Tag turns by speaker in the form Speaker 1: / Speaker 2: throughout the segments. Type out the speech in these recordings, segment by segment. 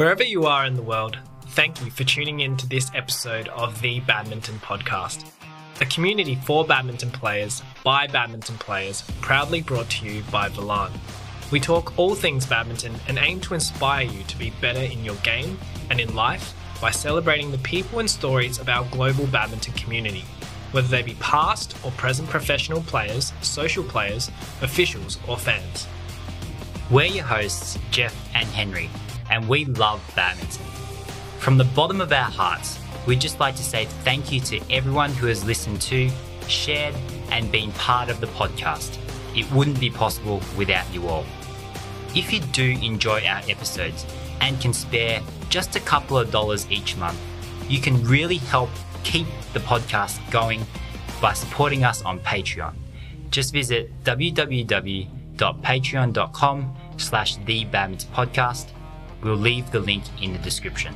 Speaker 1: Wherever you are in the world, thank you for tuning in to this episode of the Badminton Podcast, a community for badminton players by badminton players, proudly brought to you by Volant. We talk all things badminton and aim to inspire you to be better in your game and in life by celebrating the people and stories of our global badminton community, whether they be past or present professional players, social players, officials, or fans.
Speaker 2: We're your hosts, Jeff and Henry, and we love badminton. From the bottom of our hearts, we'd just like to say thank you to everyone who has listened to, shared, and been part of the podcast. It wouldn't be possible without you all. If you do enjoy our episodes and can spare just a couple of dollars each month, you can really help keep the podcast going by supporting us on Patreon. Just visit www.patreon.com slash the badminton podcast. We'll leave the link in the description.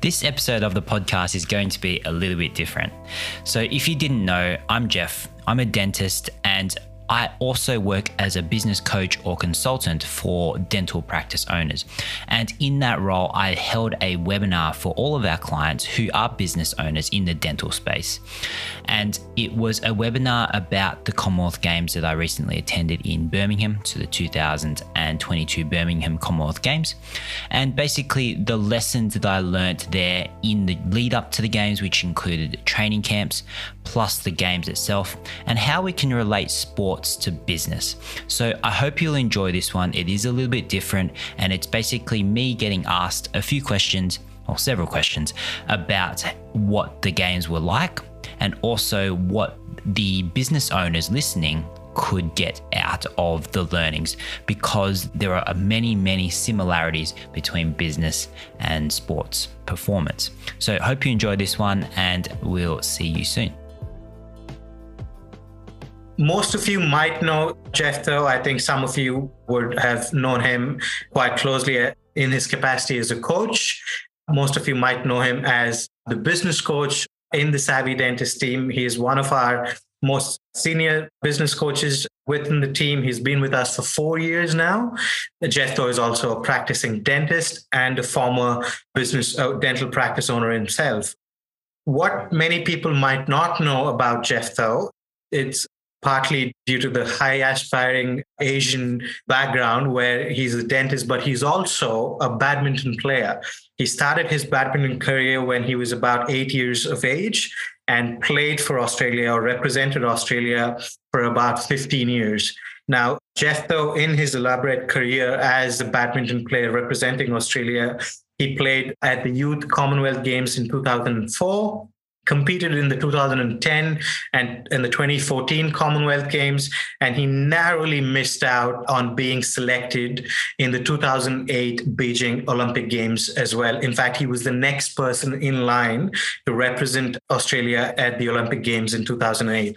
Speaker 2: This episode of the podcast is going to be a little bit different. So, if you didn't know, I'm Jeff. I'm a dentist and I also work as a business coach or consultant for dental practice owners. And in that role, I held a webinar for all of our clients who are business owners in the dental space. And it was a webinar about the Commonwealth Games that I recently attended in Birmingham, to the 2022 Birmingham Commonwealth Games. And basically, the lessons that I learnt there in the lead up to the Games, which included training camps, plus the Games itself, and how we can relate sport to business. So I hope you'll enjoy this one. It is a little bit different, and it's basically me getting asked a few questions or several questions about what the games were like and also what the business owners listening could get out of the learnings because there are many, many similarities between business and sports performance. So, hope you enjoy this one and we'll see you soon.
Speaker 3: Most of you might know Jeff Tho. I think some of you would have known him quite closely in his capacity as a coach. Most of you might know him as the business coach in the Savvy Dentist team. He is one of our most senior business coaches within the team. He's been with us for four years now. Jeff Tho, is also a practicing dentist and a former business uh, dental practice owner himself. What many people might not know about Jeff, though, it's partly due to the high aspiring Asian background where he's a dentist, but he's also a badminton player. He started his badminton career when he was about eight years of age and played for Australia or represented Australia for about 15 years. Now, Jeff Tho, in his elaborate career as a badminton player representing Australia, he played at the Youth Commonwealth Games in 2004 competed in the 2010 and in the 2014 Commonwealth Games, and he narrowly missed out on being selected in the 2008 Beijing Olympic Games as well. In fact, he was the next person in line to represent Australia at the Olympic Games in 2008.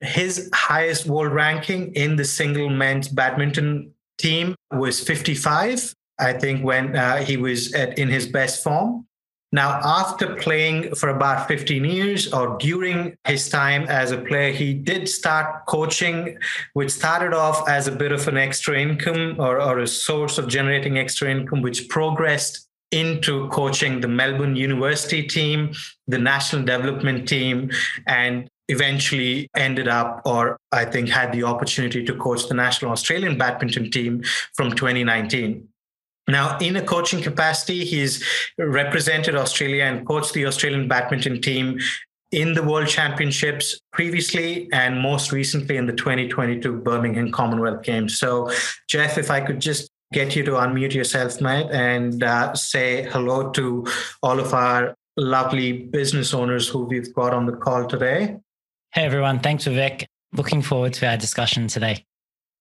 Speaker 3: His highest world ranking in the single men's badminton team was 55. I think when uh, he was at, in his best form. Now, after playing for about 15 years or during his time as a player, he did start coaching, which started off as a bit of an extra income or, or a source of generating extra income, which progressed into coaching the Melbourne University team, the national development team, and eventually ended up, or I think had the opportunity to coach the national Australian badminton team from 2019. Now, in a coaching capacity, he's represented Australia and coached the Australian badminton team in the World Championships previously and most recently in the 2022 Birmingham Commonwealth Games. So, Jeff, if I could just get you to unmute yourself, mate, and uh, say hello to all of our lovely business owners who we've got on the call today.
Speaker 2: Hey, everyone. Thanks, Vivek. Looking forward to our discussion today.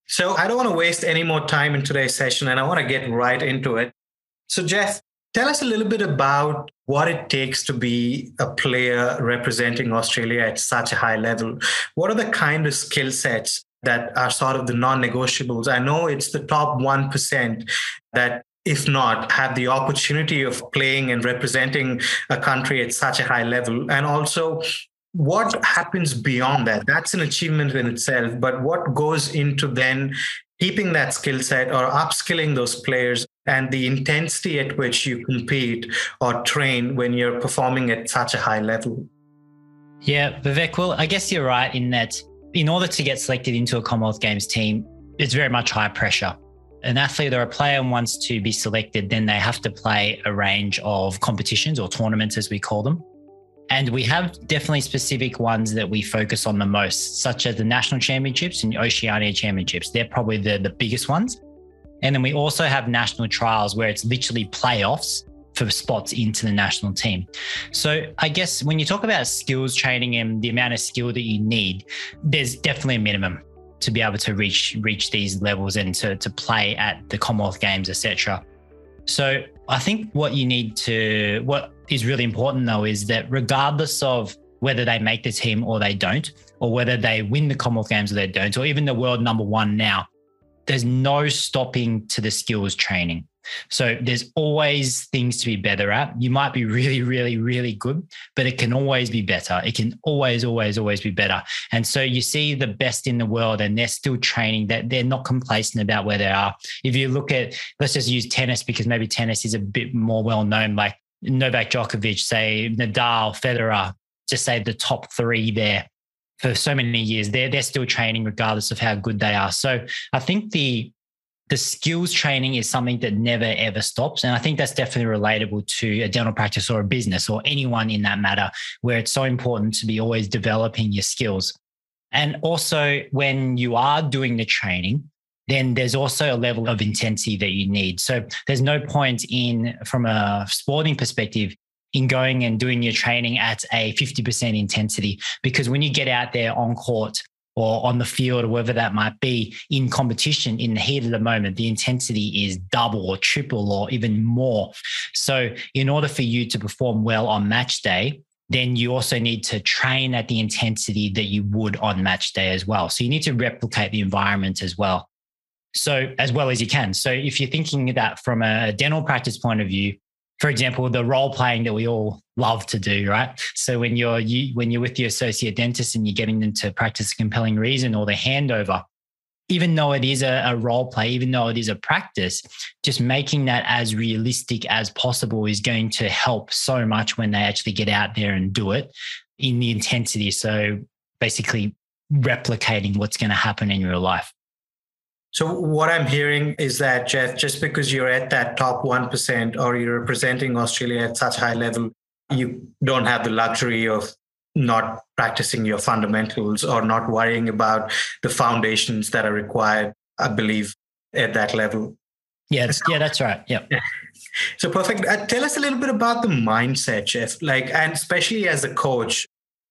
Speaker 3: So I don't want to waste any more time in today's session and I want to get right into it. So, Jeff, tell us a little bit about what it takes to be a player representing Australia at such a high level. What are the kind of skill sets that are sort of the non negotiables? I know it's the top 1% that if not, have the opportunity of playing and representing a country at such a high level. And also, what happens beyond that that's an achievement in itself but what goes into then keeping that skill set or upskilling those players and the intensity at which you compete or train when you're performing at such a high level.
Speaker 2: Yeah, Vivek, well, I guess you're right in that in order to get selected into a Commonwealth Games team, it's very much high pressure. An athlete or a player wants to be selected, then they have to play a range of competitions or tournaments, as we call them. And we have definitely specific ones that we focus on the most, such as the national championships and Oceania championships. They're probably the, the biggest ones. And then we also have national trials where it's literally playoffs for spots into the national team. So I guess when you talk about skills training and the amount of skill that you need, there's definitely a minimum to be able to reach reach these levels and to, to play at the Commonwealth Games, etc. So I think what you need to what is really important though is that regardless of whether they make the team or they don't, or whether they win the Commonwealth Games or they don't, or even the world number one now, there's no stopping to the skills training. So there's always things to be better at. You might be really, really, really good, but it can always be better. It can always, always, always be better. And so you see the best in the world and they're still training that they're not complacent about where they are. If you look at, let's just use tennis because maybe tennis is a bit more well known, like Novak Djokovic, say Nadal, Federer, just say the top three there for so many years. They're they're still training regardless of how good they are. So I think the the skills training is something that never ever stops. And I think that's definitely relatable to a dental practice or a business or anyone in that matter, where it's so important to be always developing your skills. And also, when you are doing the training, then there's also a level of intensity that you need. So there's no point in, from a sporting perspective, in going and doing your training at a 50% intensity. Because when you get out there on court or on the field or wherever that might be in competition in the heat of the moment, the intensity is double or triple or even more. So, in order for you to perform well on match day, then you also need to train at the intensity that you would on match day as well. So, you need to replicate the environment as well. So, as well as you can. So, if you're thinking that from a dental practice point of view, for example, the role playing that we all love to do, right? So when you're you, when you're with the associate dentist and you're getting them to practice a compelling reason or the handover, even though it is a, a, role play, even though it is a practice, just making that as realistic as possible is going to help so much when they actually get out there and do it in the intensity. So basically replicating what's going to happen in real life.
Speaker 3: So what I'm hearing is that Jeff, just because you're at that top one percent or you're representing Australia at such high level, you don't have the luxury of not practicing your fundamentals or not worrying about the foundations that are required. I believe at that level.
Speaker 2: Yeah, yeah, that's right. Yeah.
Speaker 3: So perfect. Uh, tell us a little bit about the mindset, Jeff. Like, and especially as a coach,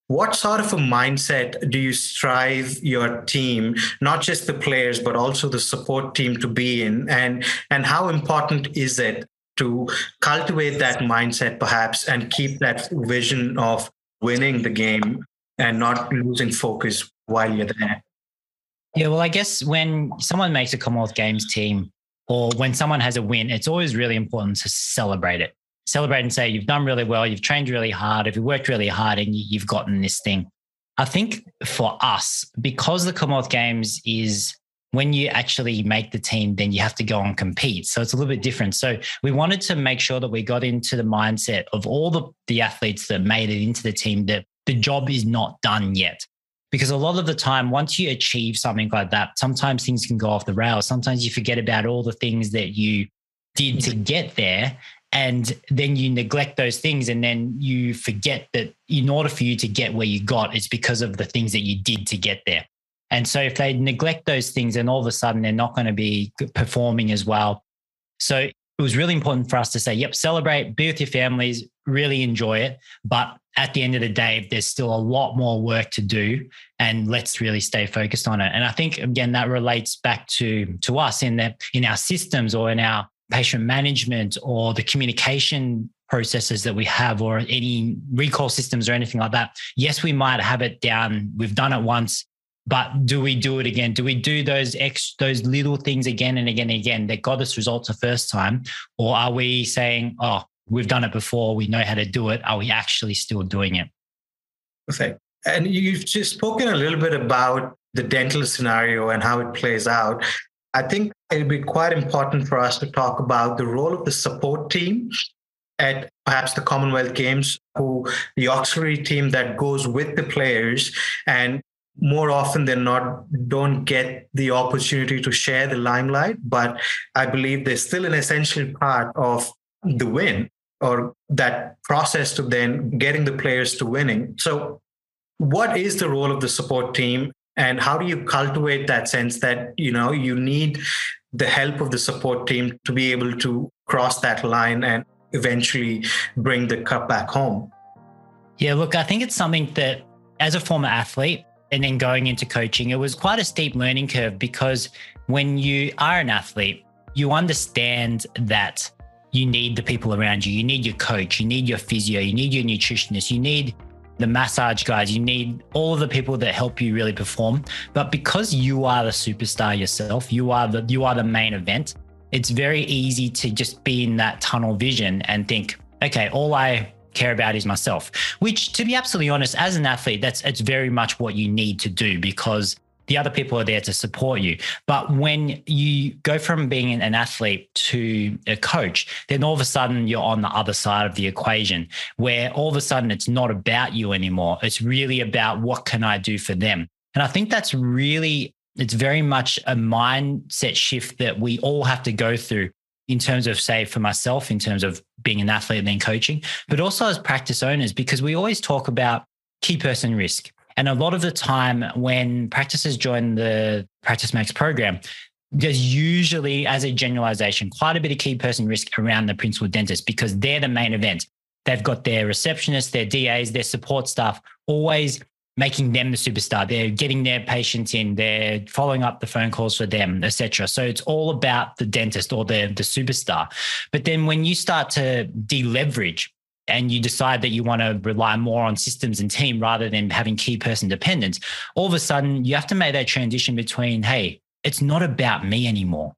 Speaker 3: what sort of a mindset do you strive your team not just the players but also the support team to be in? And and how important is it to cultivate that mindset perhaps and keep that vision of winning the game and not losing focus while you're there?
Speaker 2: Yeah well i guess when someone makes a commonwealth games team or when someone has a win it's always really important to celebrate it celebrate and say, you've done really well, you've trained really hard, if you worked really hard and you've gotten this thing. I think for us, because the Commonwealth Games is when you actually make the team, then you have to go and compete. So it's a little bit different. So we wanted to make sure that we got into the mindset of all the, the athletes that made it into the team that the job is not done yet. Because a lot of the time, once you achieve something like that, sometimes things can go off the rails. Sometimes you forget about all the things that you did to get there and then you neglect those things and then you forget that in order for you to get where you got it's because of the things that you did to get there. And so if they neglect those things then all of a sudden they're not going to be performing as well. So it was really important for us to say yep celebrate be with your families really enjoy it. But at the end of the day there's still a lot more work to do and let's really stay focused on it. And i think again that relates back to to us in that in our systems or in our patient management or the communication processes that we have or any recall systems or anything like that. Yes, we might have it down. We've done it once, but do we do it again? Do we do those ex those little things again and again and again that got us results the first time? Or are we saying, oh, we've done it before, we know how to do it? Are we actually still doing it?
Speaker 3: Okay. And you've just spoken a little bit about the dental scenario and how it plays out. I think it'll be quite important for us to talk about the role of the support team at perhaps the Commonwealth Games, who the auxiliary team that goes with the players and more often than not don't get the opportunity to share the limelight but i believe they're still an essential part of the win or that process to then getting the players to winning. So what is the role of the support team and how do you cultivate that sense that you know you need the help of the support team to be able to cross that line and eventually bring the cup back home
Speaker 2: yeah look i think it's something that as a former athlete and then going into coaching, it was quite a steep learning curve because when you are an athlete, you understand that you need the people around you. You need your coach, you need your physio, you need your nutritionist, you need the massage guys, you need all of the people that help you really perform. But because you are the superstar yourself, you are the you are the main event. It's very easy to just be in that tunnel vision and think, okay, all I care about is myself, which to be absolutely honest, as an athlete, that's it's very much what you need to do because the other people are there to support you. But when you go from being an athlete to a coach, then all of a sudden you're on the other side of the equation where all of a sudden it's not about you anymore. It's really about what can I do for them. And I think that's really, it's very much a mindset shift that we all have to go through in terms of, say, for myself, in terms of being an athlete and then coaching, but also as practice owners, because we always talk about key person risk. And a lot of the time when practices join the Practice Max program, there's usually, as a generalization, quite a bit of key person risk around the principal dentist because they're the main event. They've got their receptionists, their DAs, their support staff always making them the superstar. They're getting their patients in, they're following up the phone calls for them, etc. So it's all about the dentist or the, the superstar. But then when you start to deleverage and you decide that you want to rely more on systems and team rather than having key person dependence, all of a sudden you have to make that transition between, hey, it's not about me anymore.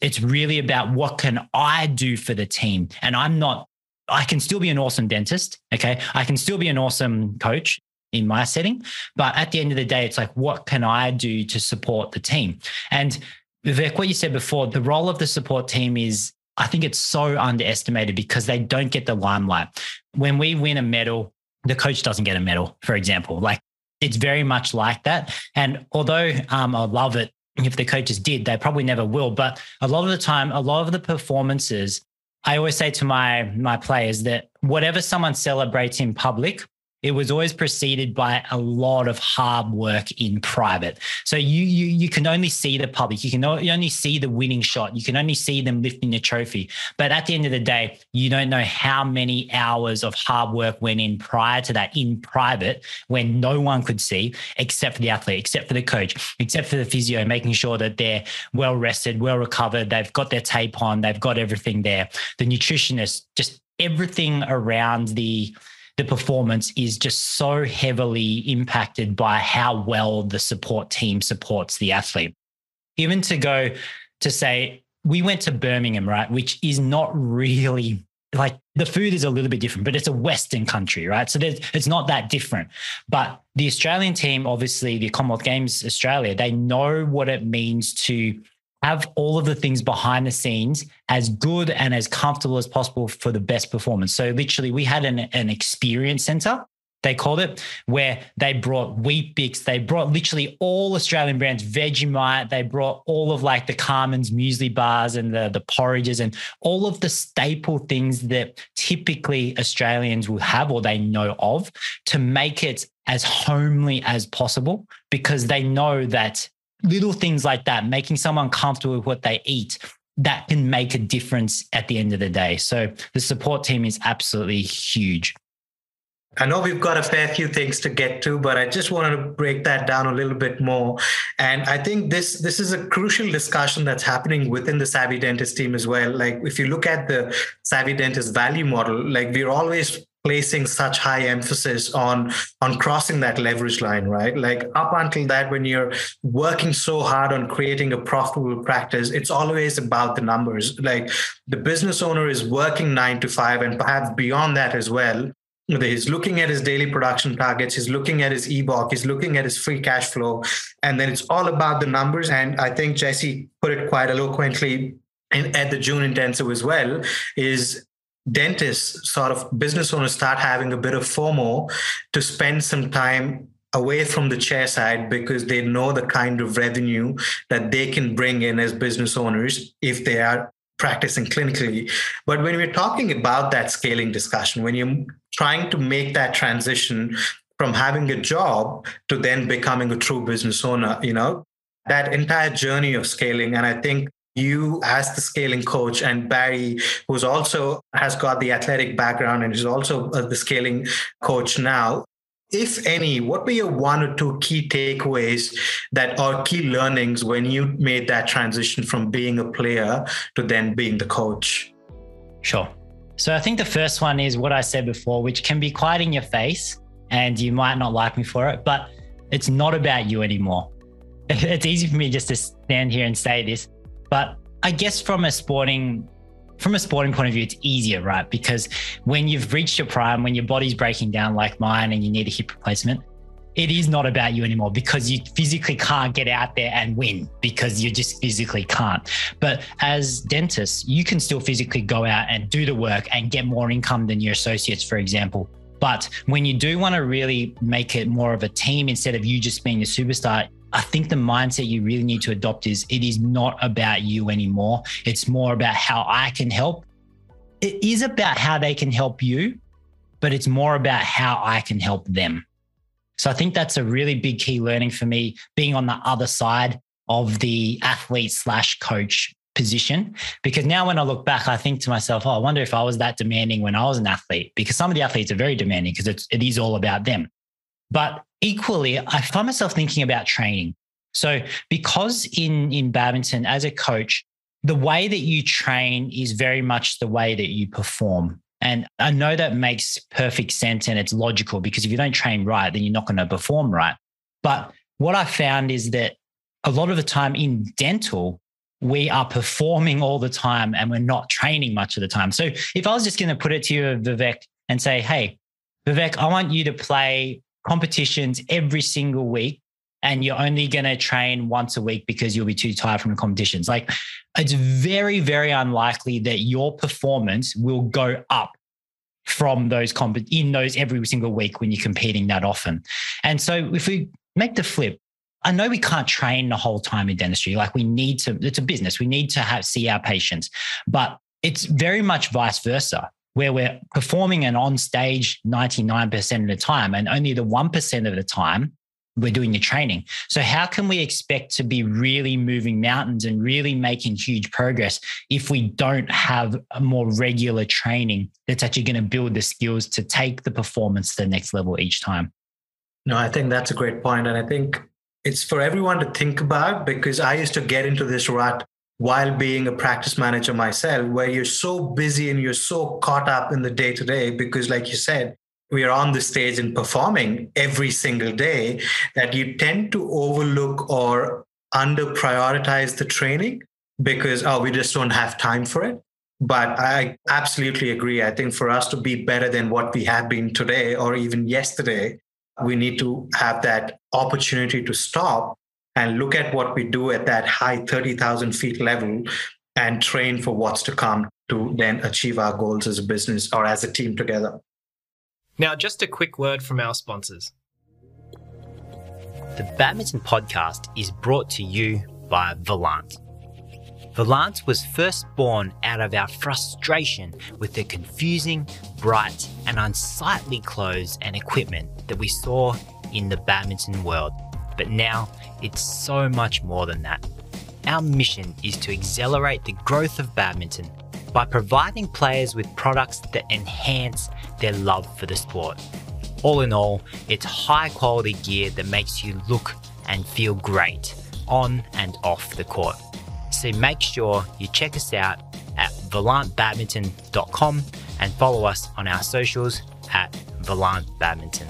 Speaker 2: It's really about what can I do for the team? And I'm not I can still be an awesome dentist. Okay. I can still be an awesome coach in my setting. But at the end of the day, it's like, what can I do to support the team? And Vivek, what you said before, the role of the support team is, I think it's so underestimated because they don't get the limelight. When we win a medal, the coach doesn't get a medal, for example. Like it's very much like that. And although um, I love it, if the coaches did, they probably never will. But a lot of the time, a lot of the performances, I always say to my my players that whatever someone celebrates in public, it was always preceded by a lot of hard work in private. So you you you can only see the public, you can only see the winning shot, you can only see them lifting the trophy. But at the end of the day, you don't know how many hours of hard work went in prior to that in private when no one could see except for the athlete, except for the coach, except for the physio, making sure that they're well rested, well recovered, they've got their tape on, they've got everything there. The nutritionist, just everything around the the performance is just so heavily impacted by how well the support team supports the athlete. Even to go to say, we went to Birmingham, right? Which is not really like the food is a little bit different, but it's a Western country, right? So it's not that different. But the Australian team, obviously, the Commonwealth Games Australia, they know what it means to have all of the things behind the scenes as good and as comfortable as possible for the best performance. So literally we had an, an experience center, they called it, where they brought Weet-Bix, they brought literally all Australian brands, Vegemite, they brought all of like the Carmen's muesli bars and the, the porridges and all of the staple things that typically Australians will have or they know of to make it as homely as possible because they know that little things like that, making someone comfortable with what they eat, that can make a difference at the end of the day. So the support team is absolutely huge.
Speaker 3: I know we've got a fair few things to get to, but I just wanted to break that down a little bit more. And I think this this is a crucial discussion that's happening within the Savvy Dentist team as well. Like if you look at the Savvy Dentist value model, like we're always placing such high emphasis on on crossing that leverage line right? Like up until that when you're working so hard on creating a profitable practice it's always about the numbers. Like the business owner is working 9 to 5 and perhaps beyond that as well. He's looking at his daily production targets, he's looking at his EBOC, he's looking at his free cash flow, and then it's all about the numbers. And I think Jesse put it quite eloquently in, at the June intensive as well, is dentists, sort of business owners start having a bit of FOMO to spend some time away from the chair side because they know the kind of revenue that they can bring in as business owners if they are practicing clinically. But when we're talking about that scaling discussion, when you're trying to make that transition from having a job to then becoming a true business owner, you know, that entire journey of scaling. And I think you as the scaling coach and barry who's also has got the athletic background and is also uh, the scaling coach now if any, what were your one or two key takeaways that are key learnings when you made that transition from being a player to then being the coach?
Speaker 2: Sure. So I think the first one is what I said before, which can be quite in your face and you might not like me for it, but it's not about you anymore. It's easy for me just to stand here and say this, but I guess from a sporting from a sporting point of view, it's easier, right? Because when you've reached your prime, when your body's breaking down like mine and you need a hip replacement, it is not about you anymore because you physically can't get out there and win because you just physically can't. But as dentists, you can still physically go out and do the work and get more income than your associates, for example. But when you do want to really make it more of a team instead of you just being a superstar, I think the mindset you really need to adopt is it is not about you anymore. It's more about how I can help. It is about how they can help you, but it's more about how I can help them. So I think that's a really big key learning for me being on the other side of the athlete slash coach position. Because now when I look back, I think to myself, oh, I wonder if I was that demanding when I was an athlete, because some of the athletes are very demanding because it's, it is all about them. But equally, I find myself thinking about training. So because in, in badminton, as a coach, the way that you train is very much the way that you perform. And I know that makes perfect sense and it's logical because if you don't train right, then you're not going to perform right. But what I found is that a lot of the time in dental, we are performing all the time and we're not training much of the time. So if I was just going to put it to you, Vivek, and say, hey, Vivek, I want you to play competitions every single week and you're only going to train once a week because you'll be too tired from the competitions. Like it's very, very unlikely that your performance will go up from those comp in those every single week when you're competing that often. And so if we make the flip, I know we can't train the whole time in dentistry. Like we need to, it's a business. We need to have see our patients, but it's very much vice versa where we're performing and on stage 99% of the time and only the 1% of the time we're doing the training. So how can we expect to be really moving mountains and really making huge progress if we don't have a more regular training that's actually going to build the skills to take the performance to the next level each time?
Speaker 3: No, I think that's a great point and I think it's for everyone to think about because I used to get into this rut while being a practice manager myself, where you're so busy and you're so caught up in the day to day, because, like you said, we are on the stage and performing every single day, that you tend to overlook or under prioritize the training because, oh, we just don't have time for it. But I absolutely agree. I think for us to be better than what we have been today or even yesterday, we need to have that opportunity to stop and look at what we do at that high 30,000 feet level and train for what's to come to then achieve our goals as a business or as a team together.
Speaker 1: Now, just a quick word from our sponsors.
Speaker 2: The Badminton Podcast is brought to you by Volant. Volant was first born out of our frustration with the confusing, bright, and unsightly clothes and equipment that we saw in the badminton world. But now it's so much more than that. Our mission is to accelerate the growth of badminton by providing players with products that enhance their love for the sport. All in all, it's high quality gear that makes you look and feel great on and off the court. So make sure you check us out at volantbadminton.com and follow us on our socials at Volant Badminton.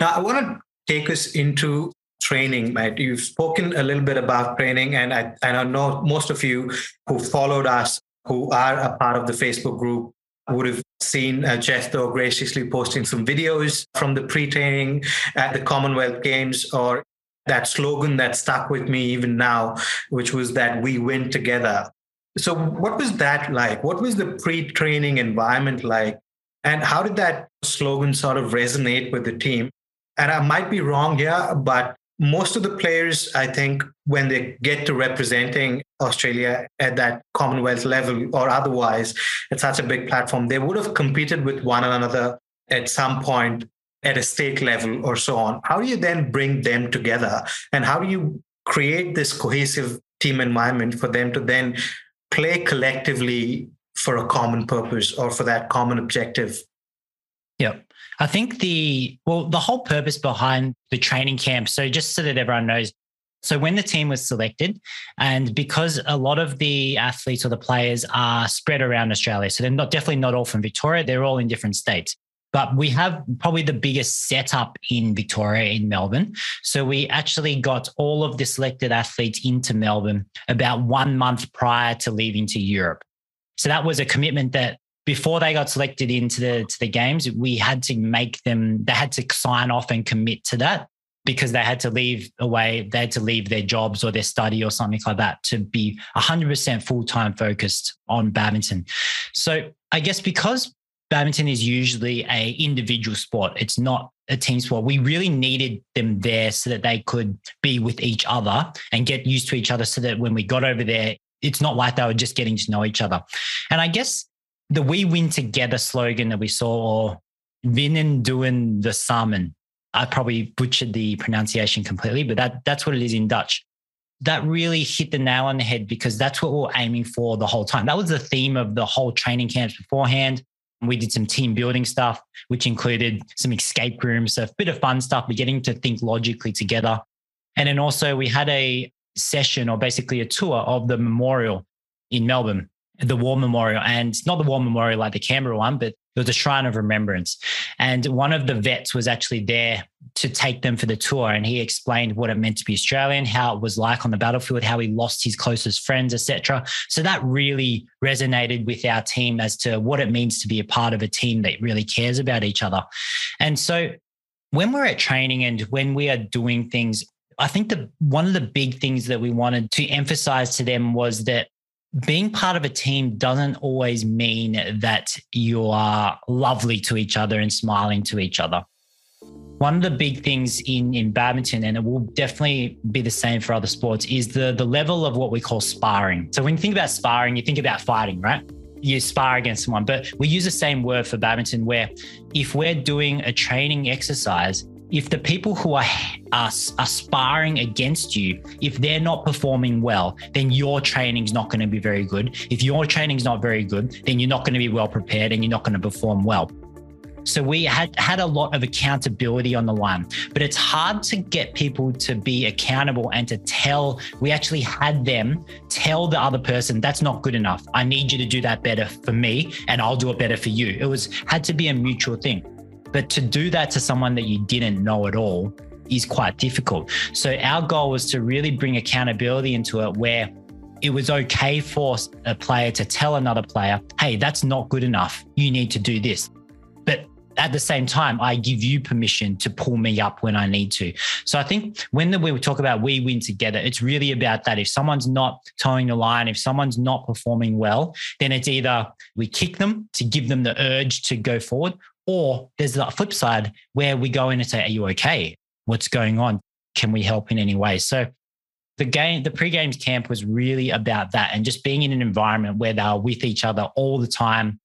Speaker 3: Now, I want to take us into training, right? You've spoken a little bit about training, and I, and I know most of you who followed us, who are a part of the Facebook group, would have seen uh, Jeff Tho graciously posting some videos from the pre-training at the Commonwealth Games or that slogan that stuck with me even now, which was that we win together. So, what was that like? What was the pre training environment like? And how did that slogan sort of resonate with the team? And I might be wrong here, but most of the players, I think, when they get to representing Australia at that Commonwealth level or otherwise at such a big platform, they would have competed with one another at some point at a state level or so on. How do you then bring them together? And how do you create this cohesive team environment for them to then play collectively for a common purpose or for that common objective?
Speaker 2: Yep. I think the well, the whole purpose behind the training camp. So just so that everyone knows, so when the team was selected, and because a lot of the athletes or the players are spread around Australia, so they're not definitely not all from Victoria, they're all in different states. But we have probably the biggest setup in Victoria, in Melbourne. So we actually got all of the selected athletes into Melbourne about one month prior to leaving to Europe. So that was a commitment that before they got selected into the to the games, we had to make them. They had to sign off and commit to that because they had to leave away. They had to leave their jobs or their study or something like that to be 100% full time focused on badminton. So I guess because badminton is usually a individual sport. It's not a team sport. We really needed them there so that they could be with each other and get used to each other so that when we got over there, it's not like they were just getting to know each other. And I guess the we win together slogan that we saw or Vinnen doing the salmon. I probably butchered the pronunciation completely, but that that's what it is in Dutch. That really hit the nail on the head because that's what we we're aiming for the whole time. That was the theme of the whole training camps beforehand. We did some team building stuff, which included some escape rooms, a bit of fun stuff, but getting to think logically together. And then also we had a session or basically a tour of the memorial in Melbourne the War Memorial, and not the War Memorial like the Canberra one, but it was a shrine of remembrance. And one of the vets was actually there to take them for the tour. And he explained what it meant to be Australian, how it was like on the battlefield, how he lost his closest friends, etc. So that really resonated with our team as to what it means to be a part of a team that really cares about each other. And so when we're at training and when we are doing things, I think the one of the big things that we wanted to emphasize to them was that being part of a team doesn't always mean that you are lovely to each other and smiling to each other. One of the big things in, in badminton, and it will definitely be the same for other sports, is the, the level of what we call sparring. So when you think about sparring, you think about fighting, right? You spar against someone, but we use the same word for badminton where if we're doing a training exercise, if the people who are, are aspiring against you, if they're not performing well, then your training's not going to be very good. If your training's not very good, then you're not going to be well prepared and you're not going to perform well. So we had had a lot of accountability on the line, but it's hard to get people to be accountable and to tell. We actually had them tell the other person that's not good enough. I need you to do that better for me, and I'll do it better for you. It was had to be a mutual thing. But to do that to someone that you didn't know at all is quite difficult. So our goal was to really bring accountability into it where it was okay for a player to tell another player, hey, that's not good enough. You need to do this. But at the same time, I give you permission to pull me up when I need to. So I think when we talk about we win together, it's really about that. If someone's not toeing the line, if someone's not performing well, then it's either we kick them to give them the urge to go forward, or there's that flip side where we go in and say, Are you okay? What's going on? Can we help in any way? So the game, the pre-games camp was really about that and just being in an environment where they are with each other all the time.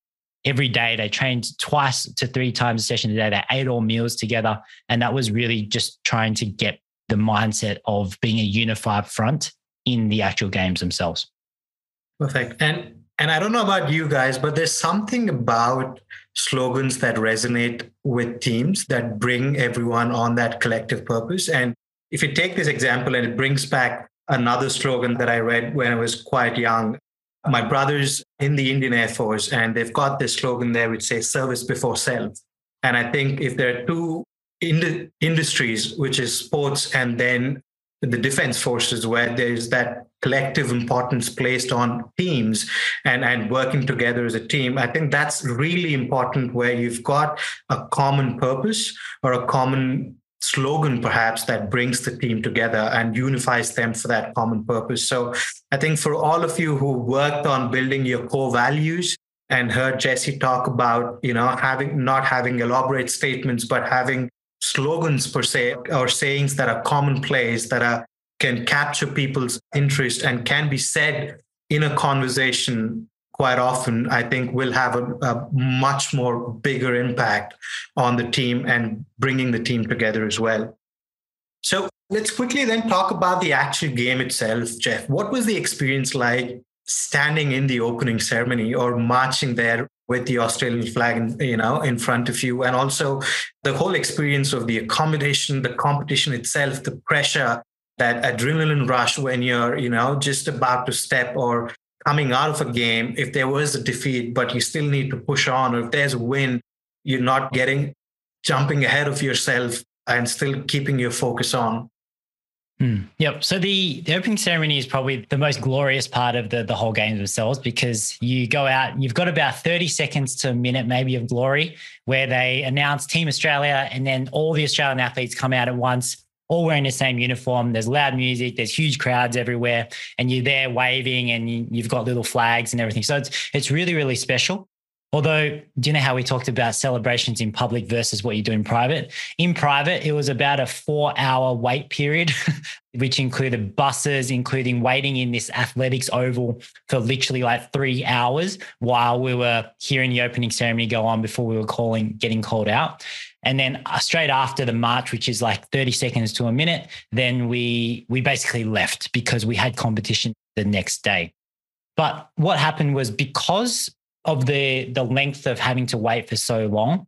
Speaker 2: Every day they trained twice to three times a session a day. They ate all meals together. And that was really just trying to get the mindset of being a unified front in the actual games themselves.
Speaker 3: Perfect. And and I don't know about you guys, but there's something about slogans that resonate with teams that bring everyone on that collective purpose. And if you take this example and it brings back another slogan that I read when I was quite young, my brother's in the Indian Air Force, and they've got this slogan there which says service before self. And I think if there are two ind- industries, which is sports and then the defense forces, where there's that collective importance placed on teams and, and working together as a team. I think that's really important where you've got a common purpose or a common slogan perhaps that brings the team together and unifies them for that common purpose so i think for all of you who worked on building your core values and heard jesse talk about you know having not having elaborate statements but having slogans per se or sayings that are commonplace that are can capture people's interest and can be said in a conversation quite often, I think will have a, a, much more bigger impact on the team and bringing the team together as well. So let's quickly then talk about the actual game itself, Jeff. What was the experience like standing in the opening ceremony or marching there with the Australian flag, you know, in front of you, and also the whole experience of the accommodation, the competition itself, the pressure, that adrenaline rush when you're, you know, just about to step or coming out of a game, if there was a defeat, but you still need to push on, or if there's a win, you're not getting jumping ahead of yourself and still keeping your focus on.
Speaker 2: Hmm. Yep. So the, the opening ceremony is probably the most glorious part of the, the whole game themselves because you go out, you've got about 30 seconds to a minute maybe of glory where they announce Team Australia and then all the Australian athletes come out at once all wearing the same uniform. There's loud music, there's huge crowds everywhere, and you're there waving and you, have got little flags and everything. So it's it's really, really special. Although, do you know how we talked about celebrations in public versus what you do in private? In private, it was about a four hour wait period, which included buses, including waiting in this athletics oval for literally like three hours while we were hearing the opening ceremony go on before we were calling, getting called out. And then uh, straight after the march, which is like 30 seconds to a minute, then we we basically left because we had competition the next day. But what happened was because of the the length of having to wait for so long,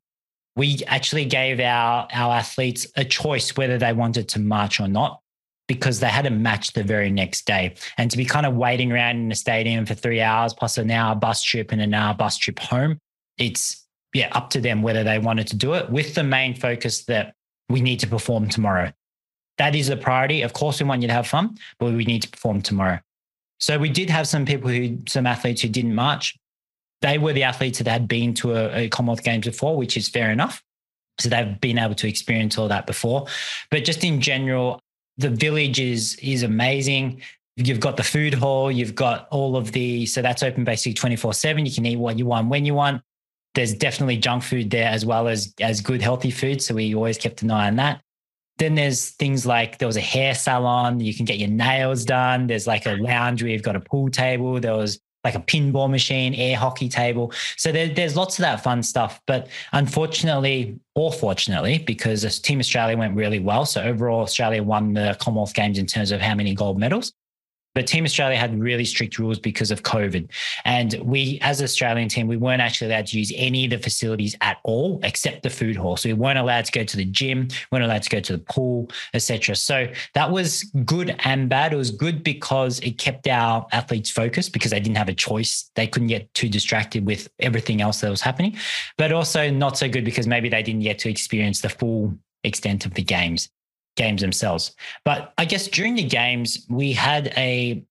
Speaker 2: we actually gave our our athletes a choice whether they wanted to march or not because they had a match the very next day. And to be kind of waiting around in the stadium for three hours plus an hour bus trip and an hour bus trip home, it's yeah, up to them whether they wanted to do it with the main focus that we need to perform tomorrow. That is the priority. Of course, we want you to have fun, but we need to perform tomorrow. So we did have some people who, some athletes who didn't march. They were the athletes that had been to a, a Commonwealth Games before, which is fair enough. So they've been able to experience all that before. But just in general, the village is is amazing. You've got the food hall, you've got all of the, so that's open basically 24 7. You can eat what you want when you want there's definitely junk food there as well as as good healthy food. So we always kept an eye on that. Then there's things like there was a hair salon, you can get your nails done. There's like a lounge where you've got a pool table. There was like a pinball machine, air hockey table. So there, there's lots of that fun stuff. But unfortunately, or fortunately, because Team Australia went really well. So overall, Australia won the Commonwealth Games in terms of how many gold medals. But Team Australia had really strict rules because of COVID. And we, as an Australian team, we weren't actually allowed to use any of the facilities at all except the food hall. So we weren't allowed to go to the gym, weren't allowed to go to the pool, etc. So that was good and bad. It was good because it kept our athletes focused because they didn't have a choice. They couldn't get too distracted with everything else that was happening. But also not so good because maybe they didn't get to experience the full extent of the games games themselves. But I guess during the games, we had a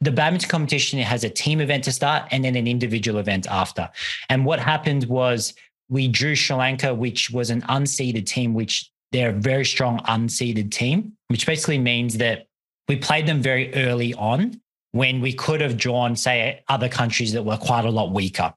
Speaker 2: the badminton competition it has a team event to start and then an individual event after. And what happened was we drew Sri Lanka, which was an unseeded team, which they're a very strong unseeded team, which basically means that we played them very early on when we could have drawn, say, other countries that were quite a lot weaker.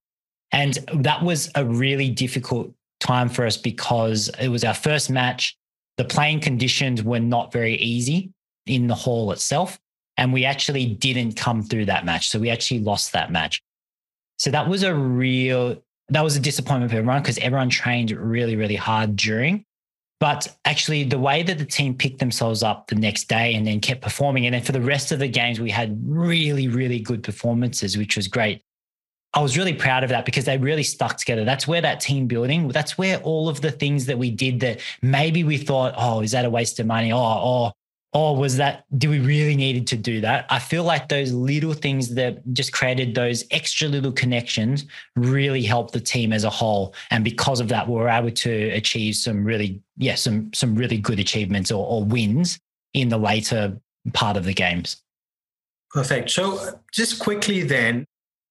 Speaker 2: And that was a really difficult time for us because it was our first match the playing conditions were not very easy in the hall itself. And we actually didn't come through that match. So we actually lost that match. So that was a real, that was a disappointment for everyone because everyone trained really, really hard during. But actually, the way that the team picked themselves up the next day and then kept performing, and then for the rest of the games, we had really, really good performances, which was great. I was really proud of that because they really stuck together. That's where that team building, that's where all of the things that we did that maybe we thought, oh, is that a waste of money? Oh, oh, oh, was that, do we really needed to do that? I feel like those little things that just created those extra little connections really helped the team as a whole. And because of that, we were able to achieve some really, yeah, some, some really good achievements or, or wins in the later part of the games.
Speaker 3: Perfect. So, uh, just quickly then,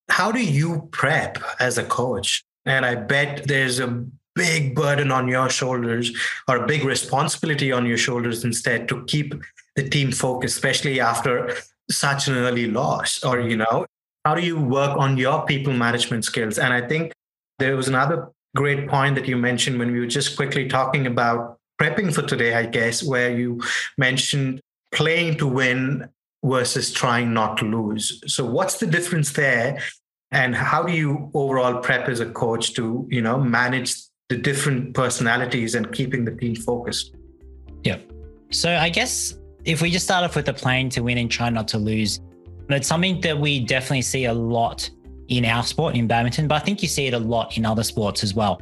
Speaker 3: how do you prep as a coach? And I bet there's a big burden on your shoulders or a big responsibility on your shoulders instead to keep the team focused, especially after such an early loss. Or, you know, how do you work on your people management skills? And I think there was another great point that you mentioned when we were just quickly talking about prepping for today, I guess, where you mentioned playing to win versus trying not to lose. So what's the difference there? And how do you overall prep as a coach to, you know, manage the different personalities and keeping the team focused?
Speaker 2: Yeah. So I guess if we just start off with the playing to win and try not to lose, it's something that we definitely see a lot in our sport in badminton, but I think you see it a lot in other sports as well.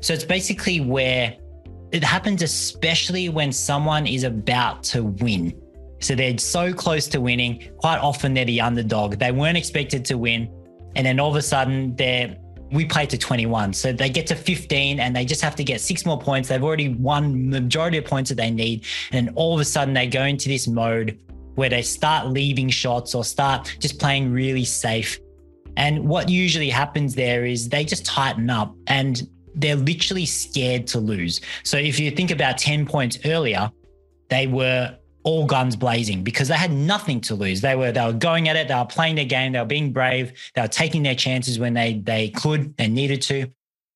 Speaker 2: So it's basically where it happens, especially when someone is about to win. So they're so close to winning. Quite often they're the underdog. They weren't expected to win. And then all of a sudden they're we play to 21. So they get to 15 and they just have to get six more points. They've already won the majority of points that they need. And then all of a sudden they go into this mode where they start leaving shots or start just playing really safe. And what usually happens there is they just tighten up and they're literally scared to lose. So if you think about 10 points earlier, they were all guns blazing because they had nothing to lose. They were they were going at it. They were playing their game. They were being brave. They were taking their chances when they they could and needed to.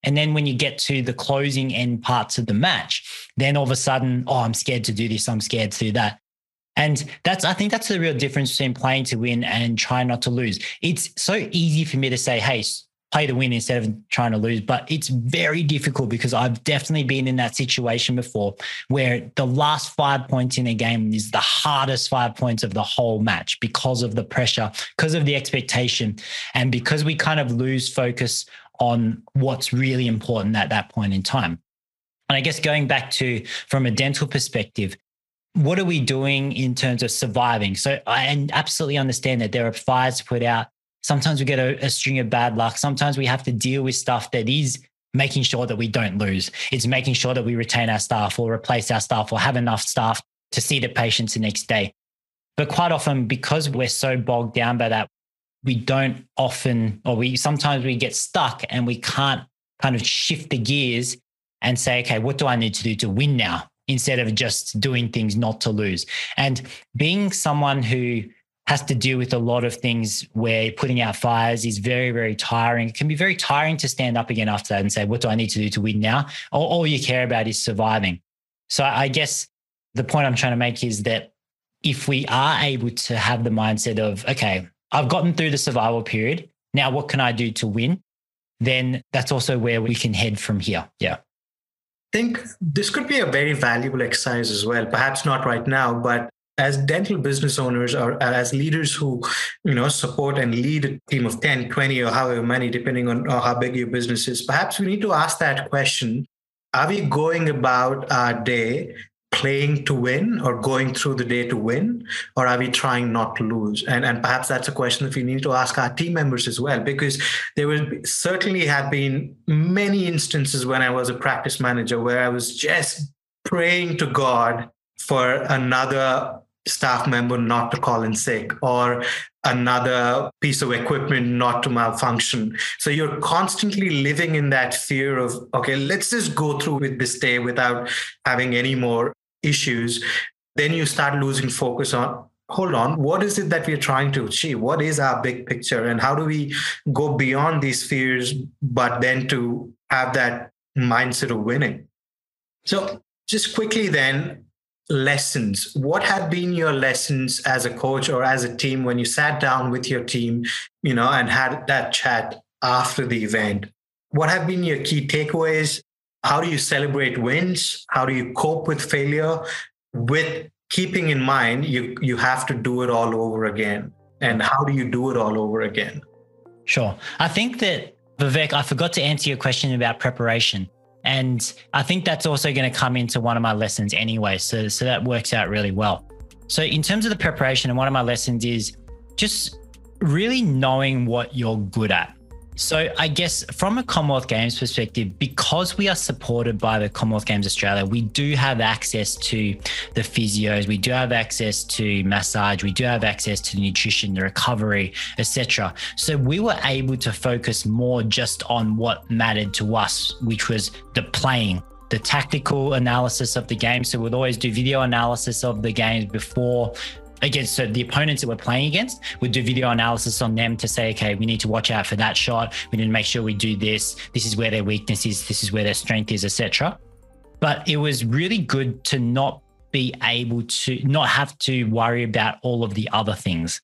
Speaker 2: And then when you get to the closing end parts of the match, then all of a sudden, oh, I'm scared to do this. I'm scared to do that. And that's I think that's the real difference between playing to win and trying not to lose. It's so easy for me to say, hey, play to win instead of trying to lose. But it's very difficult because I've definitely been in that situation before where the last five points in a game is the hardest five points of the whole match because of the pressure, because of the expectation, and because we kind of lose focus on what's really important at that point in time. And I guess going back to from a dental perspective, what are we doing in terms of surviving? So I absolutely understand that there are fires to put out Sometimes we get a, a string of bad luck. Sometimes we have to deal with stuff that is making sure that we don't lose. It's making sure that we retain our staff or replace our staff or have enough staff to see the patients the next day. But quite often, because we're so bogged down by that, we don't often, or we sometimes we get stuck and we can't kind of shift the gears and say, okay, what do I need to do to win now? Instead of just doing things not to lose. And being someone who has to do with a lot of things where putting out fires is very, very tiring. It can be very tiring to stand up again after that and say, what do I need to do to win now? All, all you care about is surviving. So I guess the point I'm trying to make is that if we are able to have the mindset of, okay, I've gotten through the survival period. Now, what can I do to win? Then that's also where we can head from here. Yeah.
Speaker 3: I think this could be a very valuable exercise as well. Perhaps not right now, but as dental business owners or as leaders who you know support and lead a team of 10 20 or however many depending on how big your business is perhaps we need to ask that question. Are we going about our day playing to win or going through the day to win or are we trying not to lose? And and perhaps that's a question that we need to ask our team members as well because there will certainly have been many instances when i was a practice manager where i was just praying to god for another staff member not to call in sick or another piece of equipment not to malfunction. So you're constantly living in that fear of, okay, let's just go through with this day without having any more issues. Then you start losing focus on, hold on, what is it that we're trying to achieve? What is our big picture? And how do we go beyond these fears, but then to have that mindset of winning? So just quickly then, lessons. What have been your lessons as a coach or as a team when you sat down with your team you know and had that chat after the event? What have been your key takeaways? How do you celebrate wins? How do you cope with failure? With keeping in mind you you have to do it all over again. And how do you do it all over again?
Speaker 2: Sure. I think that vivek i forgot to answer your question about preparation and I think that's also going to come into one of my lessons anyway. So, so that works out really well. So, in terms of the preparation, and one of my lessons is just really knowing what you're good at. So, I guess from a Commonwealth Games perspective, because we are supported by the Commonwealth Games Australia, we do have access to the physios, we do have access to massage, we do have access to nutrition, the recovery, etc. So, we were able to focus more just on what mattered to us, which was the playing, the tactical analysis of the game. So we'd always do video analysis of the games before against so the opponents that we're playing against would do video analysis on them to say okay we need to watch out for that shot. We need to make sure we do this. This is where their weakness is. This is where their strength is etc but it was really good to not be able to not have to worry about all of the other things.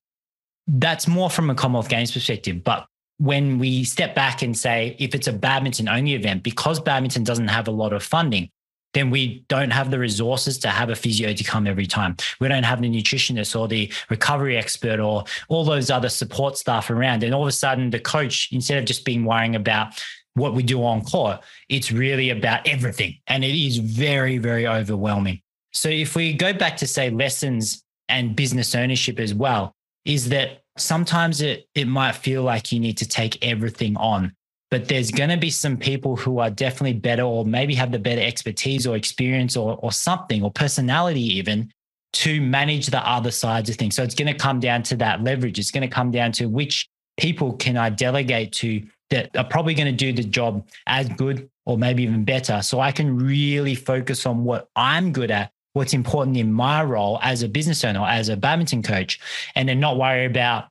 Speaker 2: That's more from a commonwealth games perspective. But when we step back and say if it's a badminton only event because badminton doesn't have a lot of funding then we don't have the resources to have a physio to come every time. We don't have the nutritionist or the recovery expert or all those other support staff around. And all of a sudden, the coach, instead of just being worrying about what we do on court, it's really about everything. And it is very, very overwhelming. So if we go back to say lessons and business ownership as well, is that sometimes it, it might feel like you need to take everything on but there's going to be some people who are definitely better or maybe have the better expertise or experience or, or something or personality even to manage the other sides of things. So it's going to come down to that leverage. It's going to come down to which people can I delegate to that are probably going to do the job as good or maybe even better. So I can really focus on what I'm good at, what's important in my role as a business owner, as a badminton coach, and then not worry about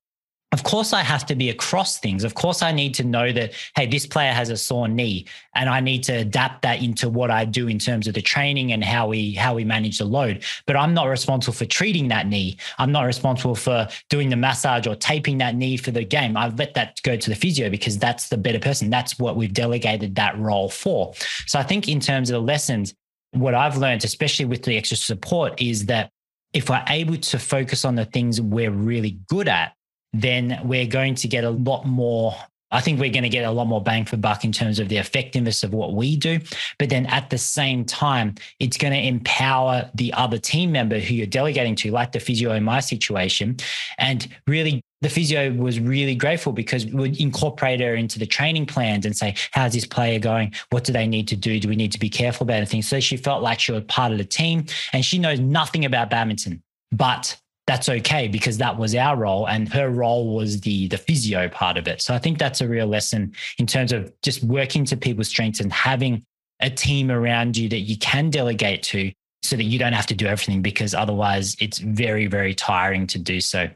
Speaker 2: of course, I have to be across things. Of course, I need to know that, hey, this player has a sore knee, and I need to adapt that into what I do in terms of the training and how we how we manage the load. But I'm not responsible for treating that knee. I'm not responsible for doing the massage or taping that knee for the game. I've let that go to the physio because that's the better person. That's what we've delegated that role for. So I think in terms of the lessons, what I've learned, especially with the extra support, is that if we're able to focus on the things we're really good at then we're going to get a lot more I think we're going to get a lot more bang for buck in terms of the effectiveness of what we do. But then at the same time, it's going to empower the other team member who you're delegating to, like the physio in my situation. And really, the physio was really grateful because we would incorporate her into the training plans and say, how's this player going? What do they need to do? Do we need to be careful about anything? So she felt like she was part of the team and she knows nothing about badminton, but that's okay because that was our role and her role was the the physio part of it so i think that's a real lesson in terms of just working to people's strengths and having a team around you that you can delegate to so that you don't have to do everything because otherwise it's very very tiring to do so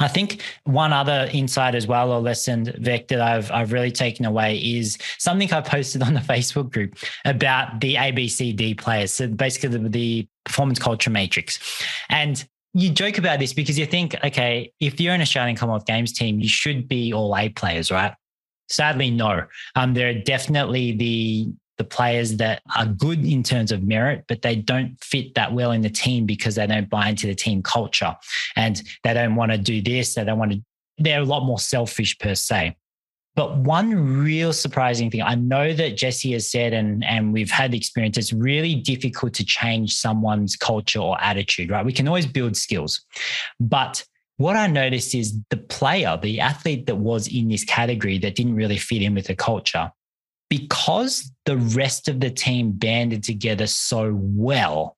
Speaker 2: I think one other insight as well or lesson, Vec, that I've I've really taken away is something I posted on the Facebook group about the ABCD players. So basically the, the performance culture matrix. And you joke about this because you think, okay, if you're an Australian Commonwealth Games team, you should be all A players, right? Sadly, no. Um, there are definitely the the players that are good in terms of merit, but they don't fit that well in the team because they don't buy into the team culture and they don't want to do this. They don't want to. They're a lot more selfish per se. But one real surprising thing, I know that Jesse has said, and, and we've had the experience, it's really difficult to change someone's culture or attitude, right? We can always build skills. But what I noticed is the player, the athlete that was in this category that didn't really fit in with the culture, because the rest of the team banded together so well,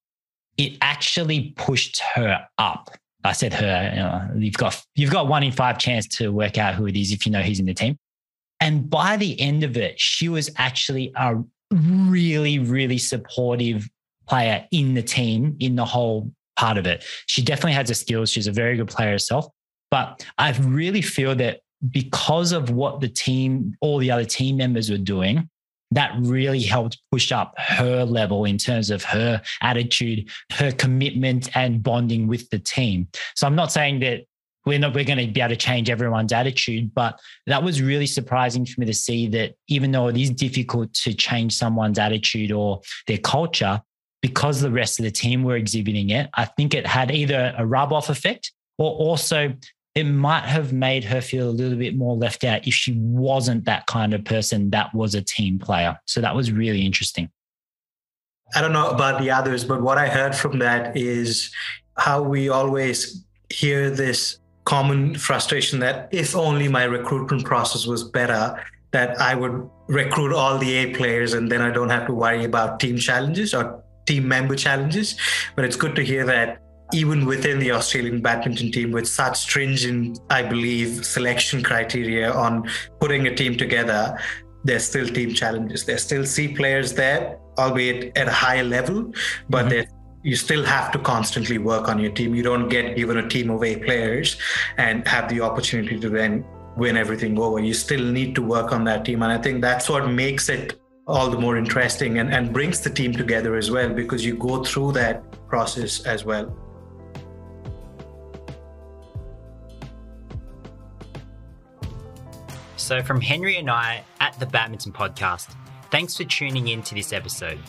Speaker 2: it actually pushed her up. I said her, you you've got you've got one in five chance to work out who it is if you know who's in the team. And by the end of it, she was actually a really, really supportive player in the team, in the whole part of it. She definitely has the skills. She's a very good player herself. But I really feel that because of what the team, all the other team members were doing, that really helped push up her level in terms of her attitude, her commitment, and bonding with the team. So I'm not saying that we're not we're going to be able to change everyone's attitude but that was really surprising for me to see that even though it is difficult to change someone's attitude or their culture because the rest of the team were exhibiting it i think it had either a rub off effect or also it might have made her feel a little bit more left out if she wasn't that kind of person that was a team player. So that was really interesting.
Speaker 3: I don't know about the others, but what I heard from that is how we always hear this common frustration that if only my recruitment process was better, that I would recruit all the A players and then I don't have to worry about team challenges or team member challenges. But it's good to hear that even within the Australian badminton team, with such stringent, I believe, selection criteria on putting a team together, there's still team challenges. There's still C players there, albeit at a higher level, but mm-hmm. You still have to constantly work on your team. You don't get given a team of eight players and have the opportunity to then win everything over. You still need to work on that team. And I think that's what makes it all the more interesting and, and brings the team together as well because you go through that process as well.
Speaker 2: So, from Henry and I at the Badminton Podcast, thanks for tuning in to this episode.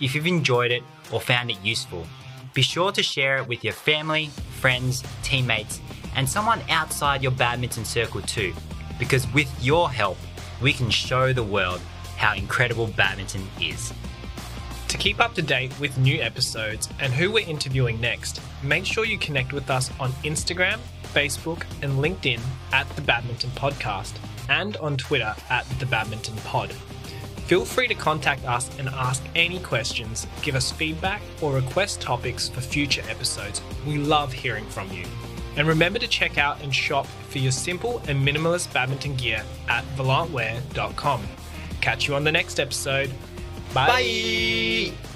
Speaker 2: If you've enjoyed it or found it useful, be sure to share it with your family, friends, teammates, and someone outside your badminton circle too, because with your help, we can show the world how incredible badminton is.
Speaker 1: To keep up to date with new episodes and who we're interviewing next, make sure you connect with us on Instagram, Facebook, and LinkedIn at the Badminton Podcast and on Twitter at the Badminton Pod. Feel free to contact us and ask any questions, give us feedback, or request topics for future episodes. We love hearing from you. And remember to check out and shop for your simple and minimalist badminton gear at volantwear.com. Catch you on the next episode. Bye. Bye.